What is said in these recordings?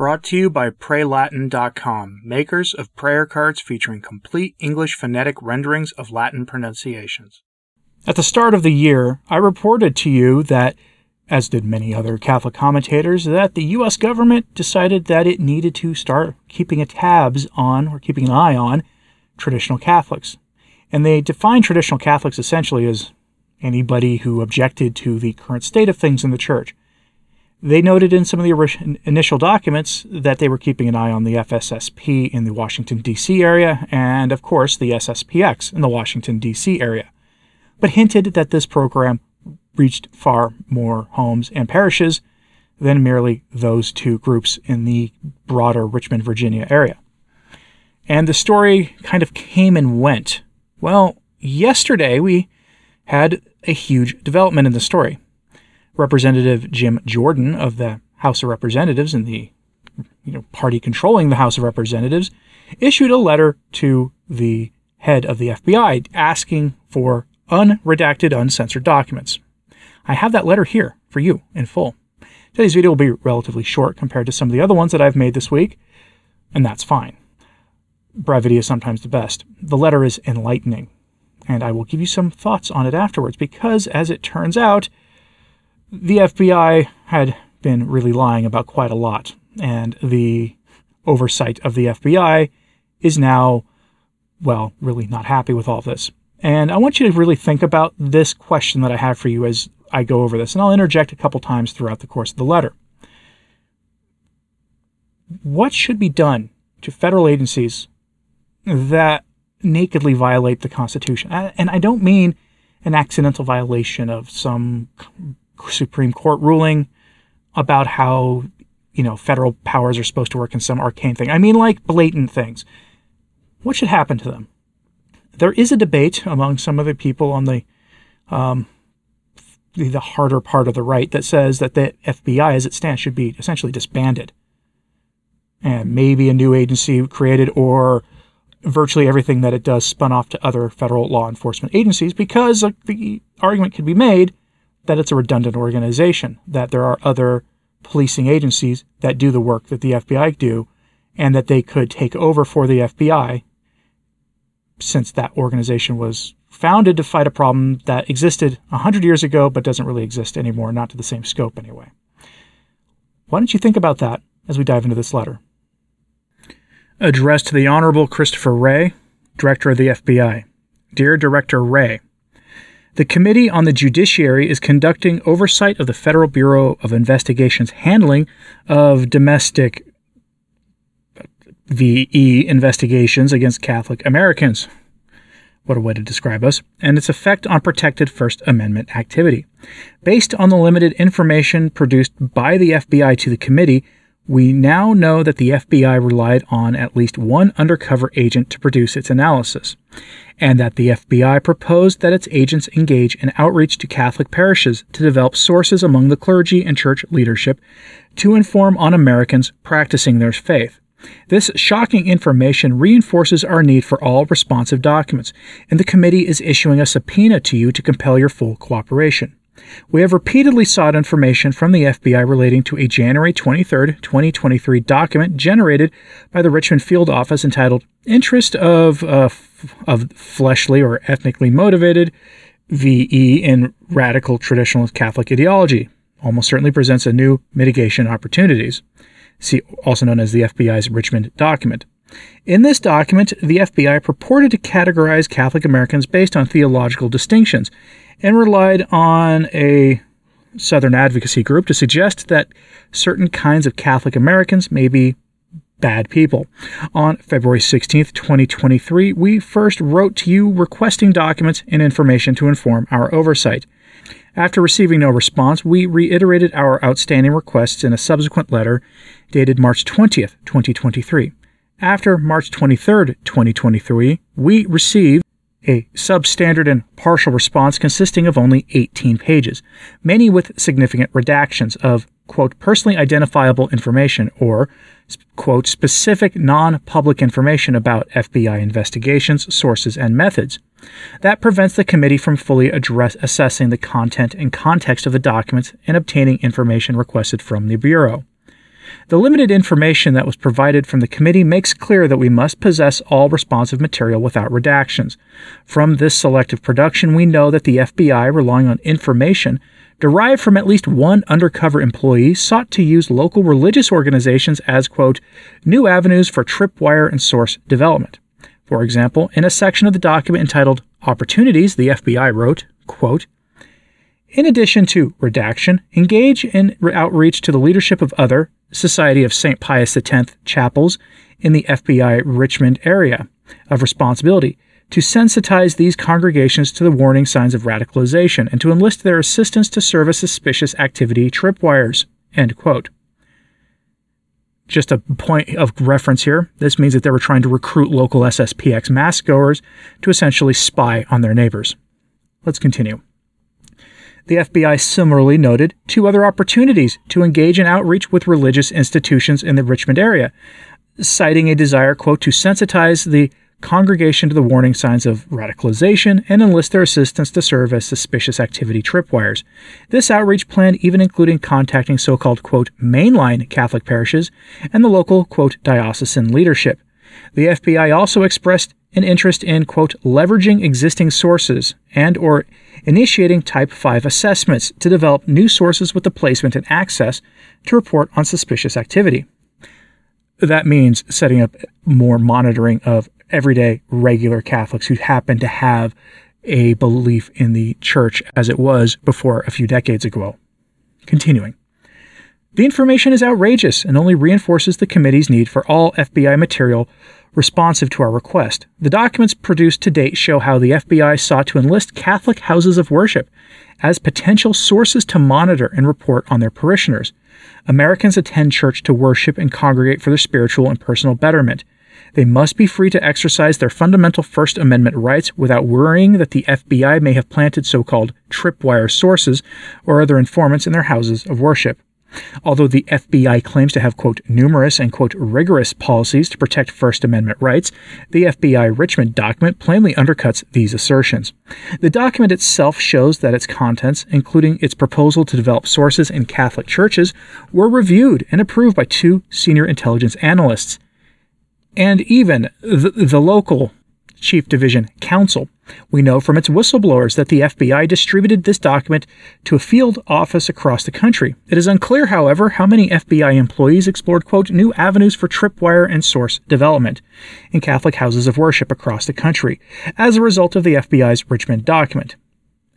Brought to you by PrayLatin.com, makers of prayer cards featuring complete English phonetic renderings of Latin pronunciations. At the start of the year, I reported to you that, as did many other Catholic commentators, that the U.S. government decided that it needed to start keeping a tabs on, or keeping an eye on, traditional Catholics. And they define traditional Catholics essentially as anybody who objected to the current state of things in the church. They noted in some of the initial documents that they were keeping an eye on the FSSP in the Washington, D.C. area, and of course the SSPX in the Washington, D.C. area, but hinted that this program reached far more homes and parishes than merely those two groups in the broader Richmond, Virginia area. And the story kind of came and went. Well, yesterday we had a huge development in the story. Representative Jim Jordan of the House of Representatives and the you know, party controlling the House of Representatives issued a letter to the head of the FBI asking for unredacted, uncensored documents. I have that letter here for you in full. Today's video will be relatively short compared to some of the other ones that I've made this week, and that's fine. Brevity is sometimes the best. The letter is enlightening and I will give you some thoughts on it afterwards because, as it turns out, the FBI had been really lying about quite a lot, and the oversight of the FBI is now, well, really not happy with all this. And I want you to really think about this question that I have for you as I go over this, and I'll interject a couple times throughout the course of the letter. What should be done to federal agencies that nakedly violate the Constitution. And I don't mean an accidental violation of some Supreme Court ruling about how, you know, federal powers are supposed to work in some arcane thing. I mean like blatant things. What should happen to them? There is a debate among some of the people on the um, the harder part of the right that says that the FBI as it stands should be essentially disbanded. And maybe a new agency created or virtually everything that it does spun off to other federal law enforcement agencies because the argument can be made that it's a redundant organization, that there are other policing agencies that do the work that the FBI do, and that they could take over for the FBI since that organization was founded to fight a problem that existed 100 years ago but doesn't really exist anymore, not to the same scope anyway. Why don't you think about that as we dive into this letter? addressed to the Honorable Christopher Wray, Director of the FBI. Dear Director Wray, the Committee on the Judiciary is conducting oversight of the Federal Bureau of Investigation's handling of domestic VE investigations against Catholic Americans. What a way to describe us, and its effect on protected First Amendment activity. Based on the limited information produced by the FBI to the committee, we now know that the FBI relied on at least one undercover agent to produce its analysis, and that the FBI proposed that its agents engage in outreach to Catholic parishes to develop sources among the clergy and church leadership to inform on Americans practicing their faith. This shocking information reinforces our need for all responsive documents, and the committee is issuing a subpoena to you to compel your full cooperation. We have repeatedly sought information from the FBI relating to a January 23, 2023 document generated by the Richmond Field Office entitled Interest of, uh, f- of Fleshly or Ethnically Motivated VE in Radical Traditional Catholic Ideology. Almost certainly presents a new mitigation opportunities. See, also known as the FBI's Richmond document. In this document, the FBI purported to categorize Catholic Americans based on theological distinctions and relied on a Southern advocacy group to suggest that certain kinds of Catholic Americans may be bad people. On February 16, 2023, we first wrote to you requesting documents and information to inform our oversight. After receiving no response, we reiterated our outstanding requests in a subsequent letter dated March 20th, 2023. After March 23rd, 2023, we received a substandard and partial response consisting of only 18 pages, many with significant redactions of, quote, personally identifiable information or, quote, specific non public information about FBI investigations, sources, and methods. That prevents the committee from fully address, assessing the content and context of the documents and obtaining information requested from the Bureau. The limited information that was provided from the committee makes clear that we must possess all responsive material without redactions. From this selective production, we know that the FBI, relying on information derived from at least one undercover employee, sought to use local religious organizations as, quote, new avenues for tripwire and source development. For example, in a section of the document entitled Opportunities, the FBI wrote, quote, in addition to redaction, engage in outreach to the leadership of other Society of St. Pius X chapels in the FBI Richmond area of responsibility to sensitize these congregations to the warning signs of radicalization and to enlist their assistance to serve as suspicious activity tripwires. Just a point of reference here. This means that they were trying to recruit local SSPX mass goers to essentially spy on their neighbors. Let's continue. The FBI similarly noted two other opportunities to engage in outreach with religious institutions in the Richmond area, citing a desire, quote, to sensitize the congregation to the warning signs of radicalization and enlist their assistance to serve as suspicious activity tripwires. This outreach plan even including contacting so-called, quote, mainline Catholic parishes and the local, quote, diocesan leadership. The FBI also expressed an interest in, quote, leveraging existing sources and or initiating Type 5 assessments to develop new sources with the placement and access to report on suspicious activity. That means setting up more monitoring of everyday regular Catholics who happen to have a belief in the church as it was before a few decades ago. Continuing. The information is outrageous and only reinforces the committee's need for all FBI material responsive to our request. The documents produced to date show how the FBI sought to enlist Catholic houses of worship as potential sources to monitor and report on their parishioners. Americans attend church to worship and congregate for their spiritual and personal betterment. They must be free to exercise their fundamental First Amendment rights without worrying that the FBI may have planted so called tripwire sources or other informants in their houses of worship. Although the FBI claims to have, quote, numerous and, quote, rigorous policies to protect First Amendment rights, the FBI Richmond document plainly undercuts these assertions. The document itself shows that its contents, including its proposal to develop sources in Catholic churches, were reviewed and approved by two senior intelligence analysts. And even the, the local Chief Division Counsel. We know from its whistleblowers that the FBI distributed this document to a field office across the country. It is unclear, however, how many FBI employees explored, quote, new avenues for tripwire and source development in Catholic houses of worship across the country as a result of the FBI's Richmond document.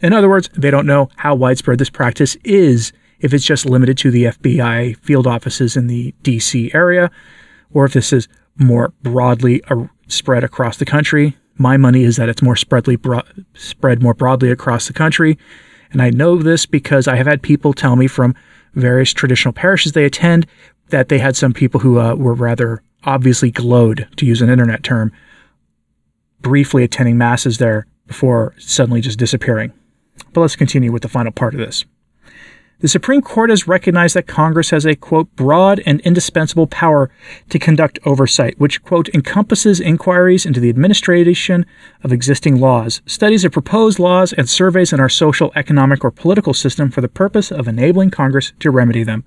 In other words, they don't know how widespread this practice is, if it's just limited to the FBI field offices in the DC area, or if this is more broadly spread across the country. My money is that it's more spreadly bro- spread more broadly across the country. And I know this because I have had people tell me from various traditional parishes they attend that they had some people who uh, were rather obviously glowed, to use an internet term, briefly attending masses there before suddenly just disappearing. But let's continue with the final part of this. The Supreme Court has recognized that Congress has a, quote, broad and indispensable power to conduct oversight, which, quote, encompasses inquiries into the administration of existing laws, studies of proposed laws, and surveys in our social, economic, or political system for the purpose of enabling Congress to remedy them.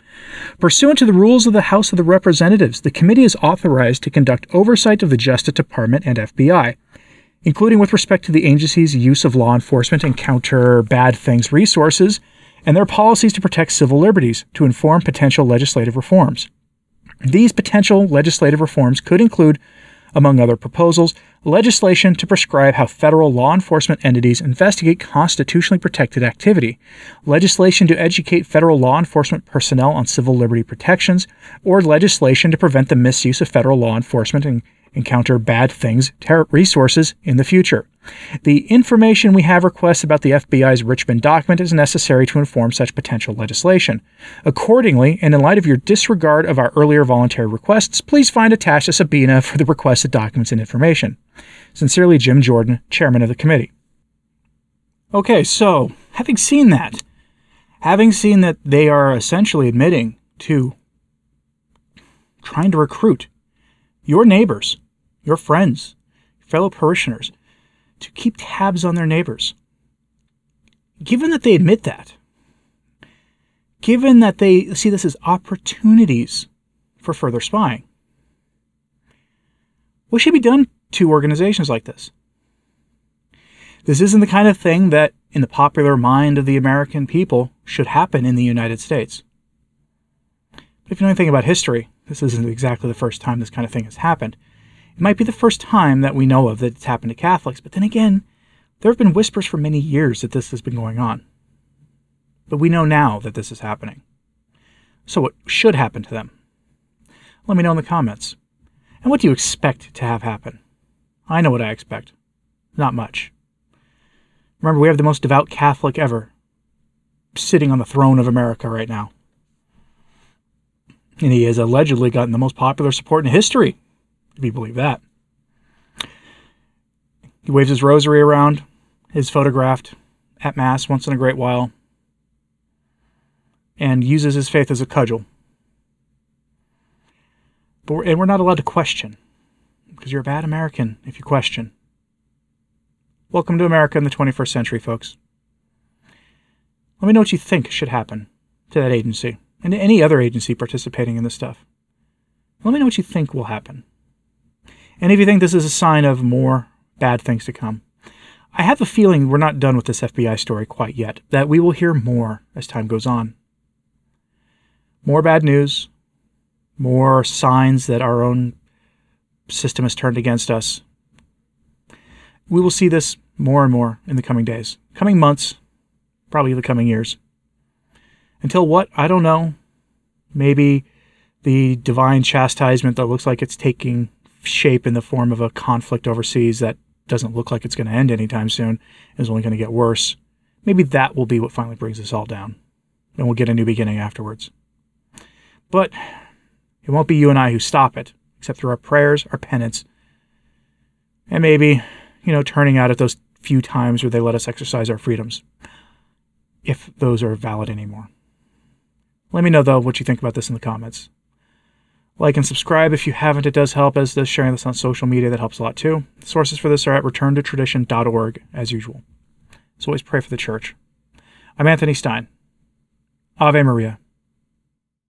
Pursuant to the rules of the House of the Representatives, the committee is authorized to conduct oversight of the Justice Department and FBI including with respect to the agency's use of law enforcement and counter bad things resources, and their policies to protect civil liberties to inform potential legislative reforms. These potential legislative reforms could include, among other proposals, legislation to prescribe how federal law enforcement entities investigate constitutionally protected activity, legislation to educate federal law enforcement personnel on civil liberty protections, or legislation to prevent the misuse of federal law enforcement and encounter bad things, ter- resources in the future. The information we have requests about the FBI's Richmond document is necessary to inform such potential legislation. Accordingly, and in light of your disregard of our earlier voluntary requests, please find attached a subpoena for the requested documents and information. Sincerely, Jim Jordan, Chairman of the Committee. Okay, so, having seen that, having seen that they are essentially admitting to trying to recruit your neighbors your friends, fellow parishioners, to keep tabs on their neighbors. Given that they admit that, given that they see this as opportunities for further spying. What should be done to organizations like this? This isn't the kind of thing that, in the popular mind of the American people, should happen in the United States. But if you know anything about history, this isn't exactly the first time this kind of thing has happened. It might be the first time that we know of that it's happened to Catholics, but then again, there have been whispers for many years that this has been going on. But we know now that this is happening. So, what should happen to them? Let me know in the comments. And what do you expect to have happen? I know what I expect. Not much. Remember, we have the most devout Catholic ever sitting on the throne of America right now. And he has allegedly gotten the most popular support in history, if you believe that. He waves his rosary around, is photographed at Mass once in a great while, and uses his faith as a cudgel. But we're, and we're not allowed to question, because you're a bad American if you question. Welcome to America in the 21st century, folks. Let me know what you think should happen to that agency and to any other agency participating in this stuff. Let me know what you think will happen. And if you think this is a sign of more bad things to come. I have a feeling we're not done with this FBI story quite yet, that we will hear more as time goes on. More bad news, more signs that our own system has turned against us. We will see this more and more in the coming days, coming months, probably the coming years. Until what? I don't know. Maybe the divine chastisement that looks like it's taking shape in the form of a conflict overseas that doesn't look like it's going to end anytime soon is only going to get worse. Maybe that will be what finally brings us all down. And we'll get a new beginning afterwards. But it won't be you and I who stop it, except through our prayers, our penance, and maybe, you know, turning out at those few times where they let us exercise our freedoms, if those are valid anymore. Let me know, though, what you think about this in the comments. Like and subscribe if you haven't, it does help, as does sharing this on social media, that helps a lot too. Sources for this are at returntotradition.org, as usual. As always, pray for the church. I'm Anthony Stine. Ave Maria.